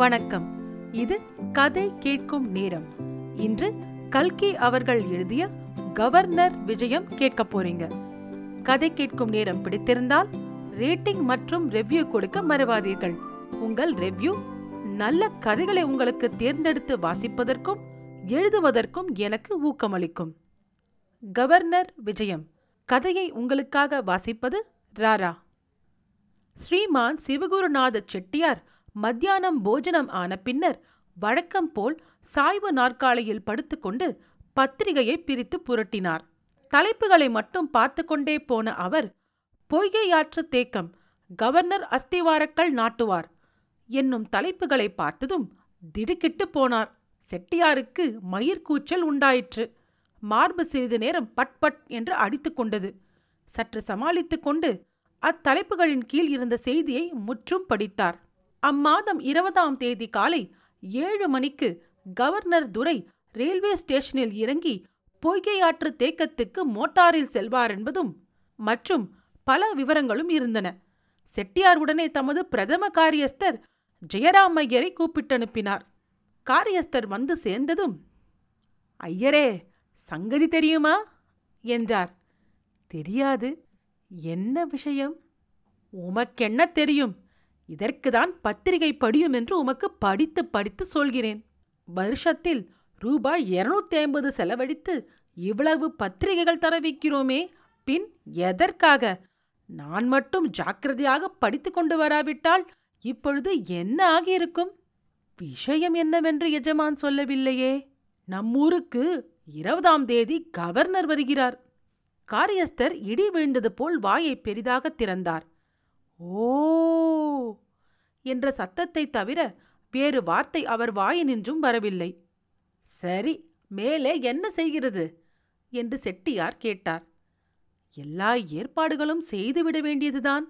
வணக்கம். இது கதை கேட்கும் நேரம். இன்று கல்கி அவர்கள் எழுதிய கவர்னர் விஜயம் கேட்க போறீங்க. கதை கேட்கும் நேரம் பிடித்திருந்தால் ரேட்டிங் மற்றும் ரெவ்யூ கொடுக்க மறவாதீர்கள். உங்கள் ரெவ்யூ நல்ல கதைகளை உங்களுக்கு தேர்ந்தெடுத்து வாசிப்பதற்கும் எழுதுவதற்கும் எனக்கு ஊக்கமளிக்கும். கவர்னர் விஜயம் கதையை உங்களுக்காக வாசிப்பது ராரா. ஸ்ரீமான் சிவகுருநாத செட்டியார் மத்தியானம் போஜனம் ஆன பின்னர் வழக்கம் போல் சாய்வு நாற்காலியில் படுத்துக்கொண்டு பத்திரிகையை பிரித்து புரட்டினார். தலைப்புகளை மட்டும் பார்த்து கொண்டே போன அவர் பொய்கையாற்று தேக்கம் கவர்னர் அஸ்திவாரக்கள் நாட்டுவார் என்னும் தலைப்புகளை பார்த்ததும் திடுக்கிட்டு போனார். செட்டியாருக்கு மயிர்கூச்சல் உண்டாயிற்று. மார்பு சிறிது நேரம் பட் பட் என்று அடித்து கொண்டது. சற்று சமாளித்துக் கொண்டு அத்தலைப்புகளின் கீழ் இருந்த செய்தியை முற்றும் படித்தார். அம்மாதம் இருபதாம் தேதி காலை ஏழு மணிக்கு கவர்னர் துரை ரயில்வே ஸ்டேஷனில் இறங்கி பொய்கையாற்று தேக்கத்துக்கு மோட்டாரில் செல்வார் என்பதும் மற்றும் பல விவரங்களும் இருந்தன. செட்டியார் உடனே தமது பிரதம காரியஸ்தர் ஜெயராமையரை கூப்பிட்டனுப்பினார். காரியஸ்தர் வந்து சேர்ந்ததும் ஐயரே சங்கதி தெரியுமா? என்றார். தெரியாது. என்ன விஷயம்? உமக்கென்ன தெரியும்? இதற்குதான் பத்திரிகை படியும் என்று உமக்கு படித்து படித்து சொல்கிறேன். வருஷத்தில் ரூபாய் இருநூத்தி ஐம்பது செலவழித்து இவ்வளவு பத்திரிகைகள் தரவிக்கிறோமே பின் எதற்காக? நான் மட்டும் ஜாக்கிரதையாக படித்து கொண்டு வராவிட்டால் இப்பொழுது என்ன ஆகியிருக்கும்? விஷயம் என்னவென்று எஜமான் சொல்லவில்லையே. நம்மூருக்கு இருபதாம் தேதி கவர்னர் வருகிறார். காரியஸ்தர் இடி வீழ்ந்தது போல் வாயை பெரிதாக திறந்தார். ஓ! என்ற சத்தத்தை தவிர வேறு வார்த்தை அவர் வாயினின்றும் வரவில்லை. சரி மேலே என்ன செய்கிறது? என்று செட்டியார் கேட்டார். எல்லா ஏற்பாடுகளும் செய்துவிட வேண்டியதுதான்.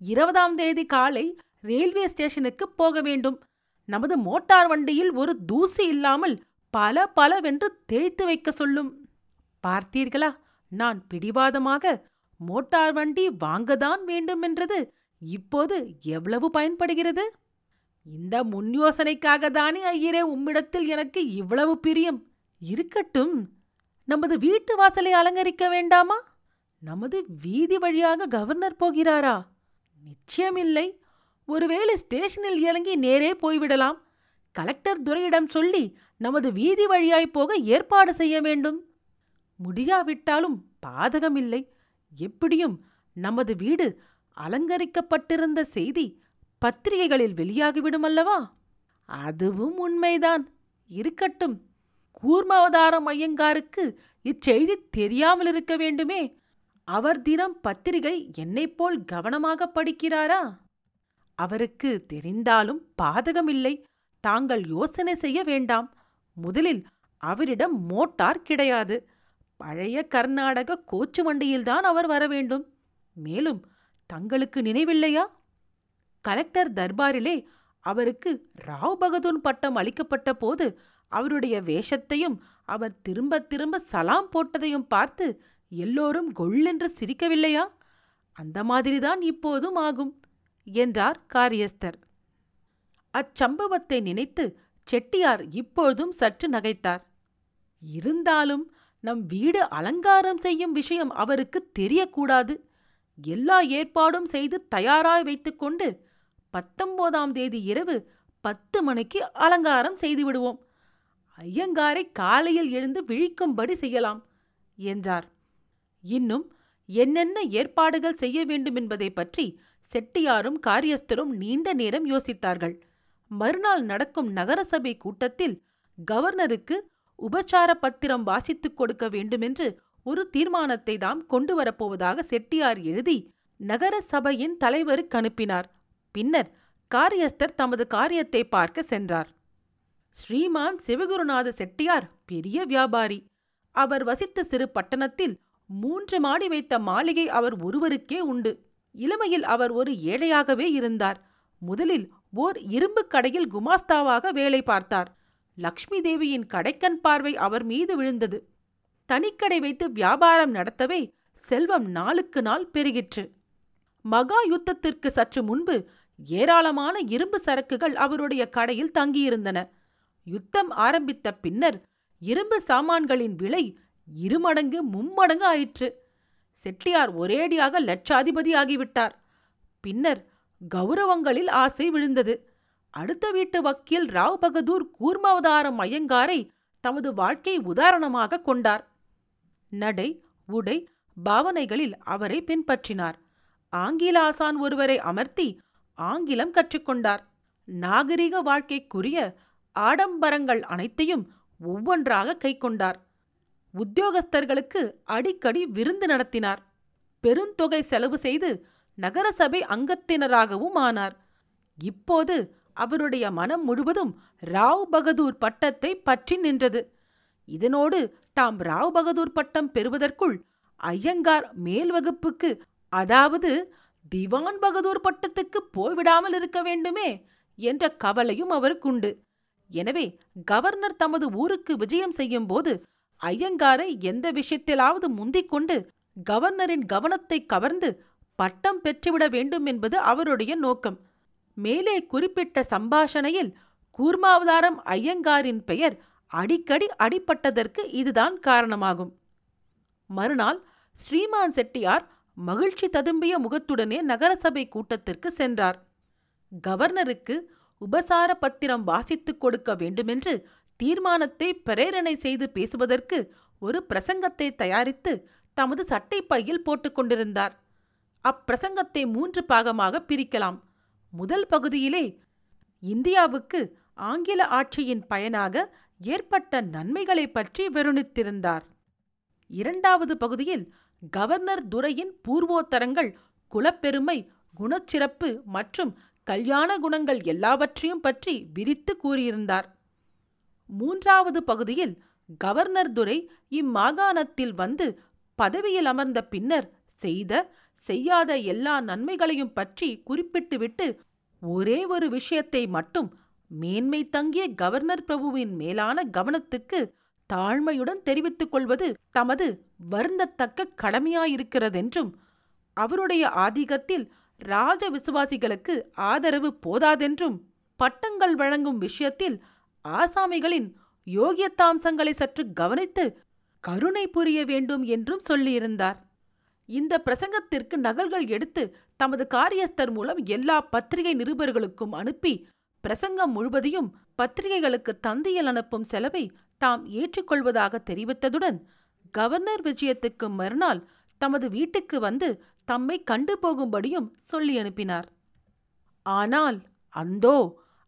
இருபதாம் தேதி காலை ரயில்வே ஸ்டேஷனுக்கு போக வேண்டும். நமது மோட்டார் வண்டியில் ஒரு தூசி இல்லாமல் பல பலவென்று தேய்த்து வைக்க சொல்லும். பார்த்தீர்களா? நான் பிடிவாதமாக மோட்டார் வண்டி வாங்கதான் வேண்டுமென்றது இப்போது எவ்வளவு பயன்படுகிறது? இந்த முன் யோசனைக்காக தானே ஐயரே உம்மிடத்தில் எனக்கு இவ்வளவு பிரியம். இருக்கட்டும் நமது வீட்டு வாசலை அலங்கரிக்க வேண்டாமா? நமது வீதி வழியாக கவர்னர் போகிறாரா? நிச்சயமில்லை. ஒருவேளை ஸ்டேஷனில் இறங்கி நேரே போய்விடலாம். கலெக்டர் துரையிடம் சொல்லி நமது வீதி வழியாய் போக ஏற்பாடு செய்ய வேண்டும். முடியாவிட்டாலும் பாதகமில்லை. எப்படியும் நமது வீடு அலங்கரிக்கப்பட்டிருந்த செய்தி பத்திரிகைகளில் வெளியாகிவிடும் அல்லவா அதுவும் உண்மைதான். இருக்கட்டும் கூர்மாவதாரம் ஐயங்காருக்கு இச்செய்தி தெரியாமல் இருக்க வேண்டுமே. அவர் தினம் பத்திரிகை என்னைப் போல் கவனமாக படிக்கிறாரா? அவருக்கு தெரிந்தாலும் பாதகமில்லை. தாங்கள் யோசனை செய்ய வேண்டாம். முதலில் அவரிடம் மோட்டார் கிடையாது. பழைய கர்நாடக கோச்சு வண்டியில்தான் அவர் வர வேண்டும். மேலும் தங்களுக்கு நினைவில்லையா? கலெக்டர் தர்பாரிலே அவருக்கு ராவ் பகதூன் பட்டம் அளிக்கப்பட்ட போது அவருடைய வேஷத்தையும் அவர் திரும்ப திரும்ப சலாம் போட்டதையும் பார்த்து எல்லோரும் கொள்ளென்று சிரிக்கவில்லையா? அந்த மாதிரிதான் இப்போதும் ஆகும் என்றார் காரியஸ்தர். அச்சம்பவத்தை நினைத்து செட்டியார் இப்போதும் சற்று நகைத்தார். இருந்தாலும் நம் வீடு அலங்காரம் செய்யும் விஷயம் அவருக்கு தெரியக்கூடாது. எல்லா ஏற்பாடும் செய்து தயாராய் வைத்துக்கொண்டு பத்தொன்பதாம் தேதி இரவு பத்து மணிக்கு அலங்காரம் செய்து விடுவோம். ஐயங்காரை காலையில் எழுந்து விழிக்கும்படி செய்யலாம் என்றார். இன்னும் என்னென்ன ஏற்பாடுகள் செய்ய வேண்டுமென்பதை பற்றி செட்டியாரும் காரியஸ்தரும் நீண்ட நேரம் யோசித்தார்கள். மறுநாள் நடக்கும் நகரசபை கூட்டத்தில் கவர்னருக்கு உபச்சார பத்திரம் வாசித்துக் கொடுக்க வேண்டுமென்று ஒரு தீர்மானத்தை தாம் கொண்டு வரப்போவதாக செட்டியார் எழுதி நகர சபையின் தலைவருக்கு அனுப்பினார். பின்னர் காரியஸ்தர் தமது காரியத்தை பார்க்க சென்றார். ஸ்ரீமான் சிவகுருநாத செட்டியார் பெரிய வியாபாரி. அவர் வசித்த சிறு பட்டணத்தில் மூன்று மாடி வைத்த மாளிகை அவர் ஒருவருக்கே உண்டு. இளமையில் அவர் ஒரு ஏழையாகவே இருந்தார். முதலில் ஓர் இரும்பு கடையில் குமாஸ்தாவாக வேலை பார்த்தார். லக்ஷ்மி தேவியின் கடைக்கண் பார்வை அவர் மீது விழுந்தது. தனிக்கடை வைத்து வியாபாரம் நடத்தவே செல்வம் நாளுக்கு நாள் பெருகிற்று. மகா யுத்தத்திற்கு சற்று முன்பு ஏராளமான இரும்பு சரக்குகள் அவருடைய கடையில் தங்கியிருந்தன. யுத்தம் ஆரம்பித்த பின்னர் இரும்பு சாமான்களின் விலை இருமடங்கு மும்மடங்கு ஆயிற்று. செட்டியார் ஒரேடியாக லட்சாதிபதி ஆகிவிட்டார். பின்னர் கௌரவங்களில் ஆசை விழுந்தது. அடுத்த வீட்டு வக்கீல் ராவ் பகதூர் கூர்மாவதாரம் ஐயங்காரை தமது வாழ்க்கை உதாரணமாக கொண்டார். நடை உடை பாவனைகளில் அவரை பின்பற்றினார். ஆங்கில ஆசான் ஒருவரை அமர்த்தி ஆங்கிலம் கற்றுக்கொண்டார். நாகரிக வாழ்க்கைக்குரிய ஆடம்பரங்கள் அனைத்தையும் ஒவ்வொன்றாக கைக்கொண்டார். உத்தியோகஸ்தர்களுக்கு அடிக்கடி விருந்து நடத்தினார். பெருந்தொகை செலவு செய்து நகரசபை அங்கத்தினராகவும் ஆனார். இப்போது அவருடைய மனம் முழுவதும் ராவ் பகதூர் பட்டத்தை பற்றி நின்றது. இதனோடு தாம் ராவ் பகதூர் பட்டம் பெறுவதற்குள் ஐயங்கார் மேல் வகுப்புக்கு அதாவது திவான் பகதூர் பட்டத்துக்கு போய்விடாமல் இருக்க வேண்டுமே என்ற கவலையும் அவருக்குண்டு எனவே கவர்னர் தமது ஊருக்கு விஜயம் செய்யும் போது ஐயங்காரை எந்த விஷயத்திலாவது முந்திக் கொண்டு கவர்னரின் கவனத்தை கவர்ந்து பட்டம் பெற்றுவிட வேண்டும் என்பது அவருடைய நோக்கம். மேலே குறிப்பிட்ட சம்பாஷணையில் கூர்மாவதாரம் ஐயங்காரின் பெயர் அடிக்கடி அடிப்பட்டதற்கு இதுதான் காரணமாகும். மறுநாள் ஸ்ரீமான் செட்டியார் மகிழ்ச்சி ததும்பிய முகத்துடனே நகரசபை கூட்டத்திற்கு சென்றார். கவர்னருக்கு உபசார பத்திரம் வாசித்துக் கொடுக்க வேண்டுமென்று தீர்மானத்தை பிரேரணை செய்து பேசுவதற்கு ஒரு பிரசங்கத்தை தயாரித்து தமது சட்டைப்பையில் போட்டுக் கொண்டிருந்தார். அப்பிரசங்கத்தை மூன்று பாகமாக பிரிக்கலாம். முதல் பகுதியிலே இந்தியாவுக்கு ஆங்கில ஆட்சியின் பயனாக ஏற்பட்ட நன்மைகளைப் பற்றி விவரணித்திருந்தார் இரண்டாவது பகுதியில் கவர்னர் துரையின் பூர்வோத்தரங்கள் குலப்பெருமை குணச்சிறப்பு மற்றும் கல்யாண குணங்கள் எல்லாவற்றையும் பற்றி விரித்து கூறியிருந்தார். மூன்றாவது பகுதியில் கவர்னர் துரை இம்மாகாணத்தில் வந்து பதவியில் அமர்ந்த பின்னர் செய்த செய்யாத எல்லா நன்மைகளையும் பற்றி குறிப்பிட்டுவிட்டு ஒரே ஒரு விஷயத்தை மட்டும் மேன்மை தங்கிய கவர்னர் பிரபுவின் மேலான கவனத்துக்கு தாழ்மையுடன் தெரிவித்துக் கொள்வது தமது வருந்தத்தக்க கடமையாயிருக்கிறதென்றும் அவருடைய ஆதிக்கத்தில் ராஜ விசுவாசிகளுக்கு ஆதரவு போதாதென்றும் பட்டங்கள் வழங்கும் விஷயத்தில் ஆசாமிகளின் யோகியத்தாம்சங்களை சற்று கவனித்து கருணை புரிய வேண்டும் என்றும் சொல்லியிருந்தார். இந்த பிரசங்கத்திற்கு நகல்கள் எடுத்து தமது காரியஸ்தர் மூலம் எல்லா பத்திரிகை நிருபர்களுக்கும் அனுப்பி பிரசங்கம் முழுவதையும் பத்திரிகைகளுக்கு தந்தியில் அனுப்பும் செலவை தாம் ஏற்றுக்கொள்வதாக தெரிவித்ததுடன் கவர்னர் விஜயத்துக்கு மறுநாள் தமது வீட்டுக்கு வந்து தம்மை கண்டு போகும்படியும் சொல்லி அனுப்பினார். ஆனால் அந்தோ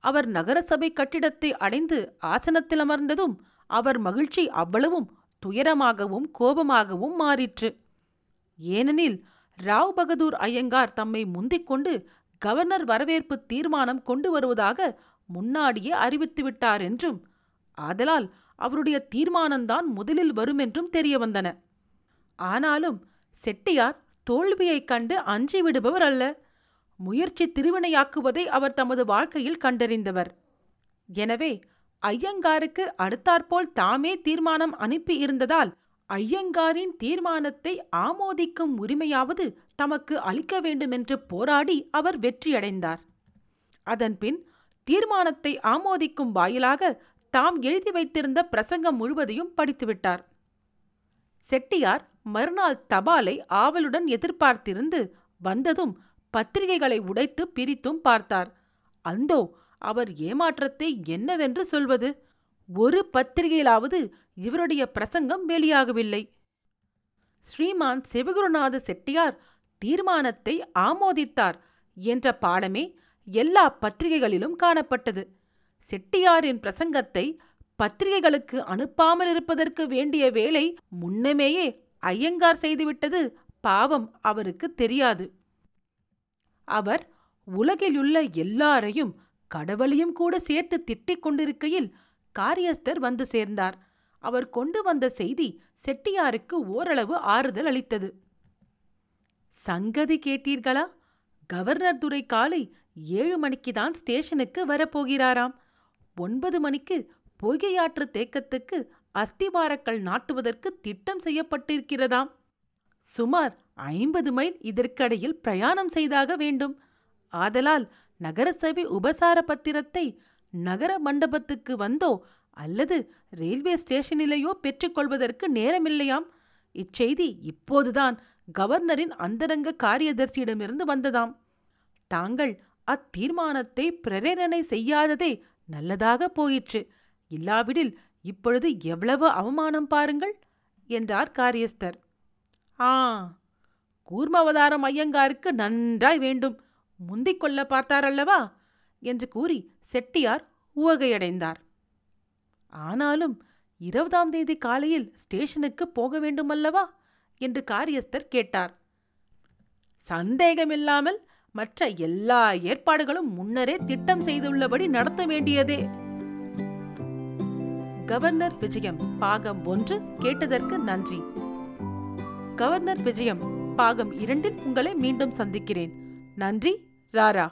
அவர் நகரசபை கட்டிடத்தை அடைந்து ஆசனத்தில் அமர்ந்ததும் அவர் மகிழ்ச்சி அவ்வளவும் துயரமாகவும் கோபமாகவும் மாறிற்று. ஏனெனில் ராவ் பகதூர் ஐயங்கார் தம்மை முந்திக் கொண்டு கவர்னர் வரவேற்பு தீர்மானம் கொண்டு வருவதாக முன்னாடியே அறிவித்து விட்டார் என்றும் ஆதலால் அவருடைய தீர்மானம்தான் முதலில் வரும் என்றும் தெரிய வந்தன. ஆனாலும் செட்டியார் தோல்வியைக் கண்டு அஞ்சி விடுபவர் அல்ல. முயற்சி திருவினையாக்குவதை அவர் தமது வாழ்க்கையில் கண்டறிந்தவர். எனவே ஐயங்காருக்கு அடுத்தாற்போல் தாமே தீர்மானம் அனுப்பி இருந்ததால் ஐயங்காரின் தீர்மானத்தை ஆமோதிக்கும் உரிமையாவது தமக்கு அளிக்க வேண்டுமென்று போராடி அவர் வெற்றியடைந்தார். அதன்பின் தீர்மானத்தை ஆமோதிக்கும் வாயிலாக தாம் எழுதி வைத்திருந்த பிரசங்கம் முழுவதையும் படித்துவிட்டார். செட்டியார் மறுநாள் தபாலை ஆவலுடன் எதிர்பார்த்திருந்து வந்ததும் பத்திரிகைகளை உடைத்து பிரித்தும் பார்த்தார். அந்தோ அவர் ஏமாற்றத்தை என்னவென்று சொல்வது? ஒரு பத்திரிகையிலாவது இவருடைய பிரசங்கம் வெளியாகவில்லை. ஸ்ரீமான் சிவகுருநாத செட்டியார் தீர்மானத்தை ஆமோதித்தார் என்ற பாடமே எல்லா பத்திரிகைகளிலும் காணப்பட்டது. செட்டியாரின் பிரசங்கத்தை பத்திரிகைகளுக்கு அனுப்பாமல் இருப்பதற்கு வேண்டிய வேலை முன்னமேயே ஐயங்கார் செய்துவிட்டது பாவம் அவருக்கு தெரியாது. அவர் உலகிலுள்ள எல்லாரையும் கடவுளையும் கூட சேர்த்து திட்டிக் கொண்டிருக்கையில் காரியஸ்தர் வந்து சேர்ந்தார். அவர் கொண்டு வந்த செய்தி செட்டியாருக்கு ஓரளவு ஆறுதல் அளித்தது. சங்கதி கேட்டீர்களா? கவர்னர் துரை காலை ஏழு மணிக்கு தான் ஸ்டேஷனுக்கு வரப்போகிறாராம். ஒன்பது மணிக்கு பொய்கையாற்று தேக்கத்துக்கு அஸ்திவாரக்கல் நாட்டுவதற்கு திட்டம் செய்யப்பட்டிருக்கிறதாம். சுமார் ஐம்பது மைல் இதற்கடையில் பிரயாணம் செய்தாக வேண்டும். ஆதலால் நகரசபை உபசார பத்திரத்தை நகர மண்டபத்துக்கு வந்தோ அல்லது ரயில்வே ஸ்டேஷனிலேயோ பெற்றுக்கொள்வதற்கு நேரமில்லையாம். இச்செய்தி இப்போதுதான் கவர்னரின் அந்தரங்க காரியதர்சியிடமிருந்து வந்ததாம். தாங்கள் அத்தீர்மானத்தை பிரேரணை செய்யாததே நல்லதாக போயிற்று. இல்லாவிடில் இப்பொழுது எவ்வளவு அவமானம் பாருங்கள் என்றார் காரியஸ்தர். ஆ கூர்மாவதாரம் ஐயங்காருக்கு நன்றாய் வேண்டும். முந்திக் கொள்ள பார்த்தாரல்லவா என்று கூறி செட்டியார் உவகையடைந்தார். ஆனாலும் இருபதாம் தேதி காலையில் ஸ்டேஷனுக்கு போக வேண்டுமல்லவா? என்று காரியஸ்தர் கேட்டார். சந்தேகமில்லாமல் மற்ற எல்லா ஏற்பாடுகளும் முன்னரே திட்டம் செய்துள்ளபடி நடத்த வேண்டியதே. கவர்னர் விஜயம் பாகம் ஒன்று கேட்டதற்கு நன்றி. கவர்னர் விஜயம் பாகம் இரண்டில் உங்களை மீண்டும் சந்திக்கிறேன். நன்றி ராரா.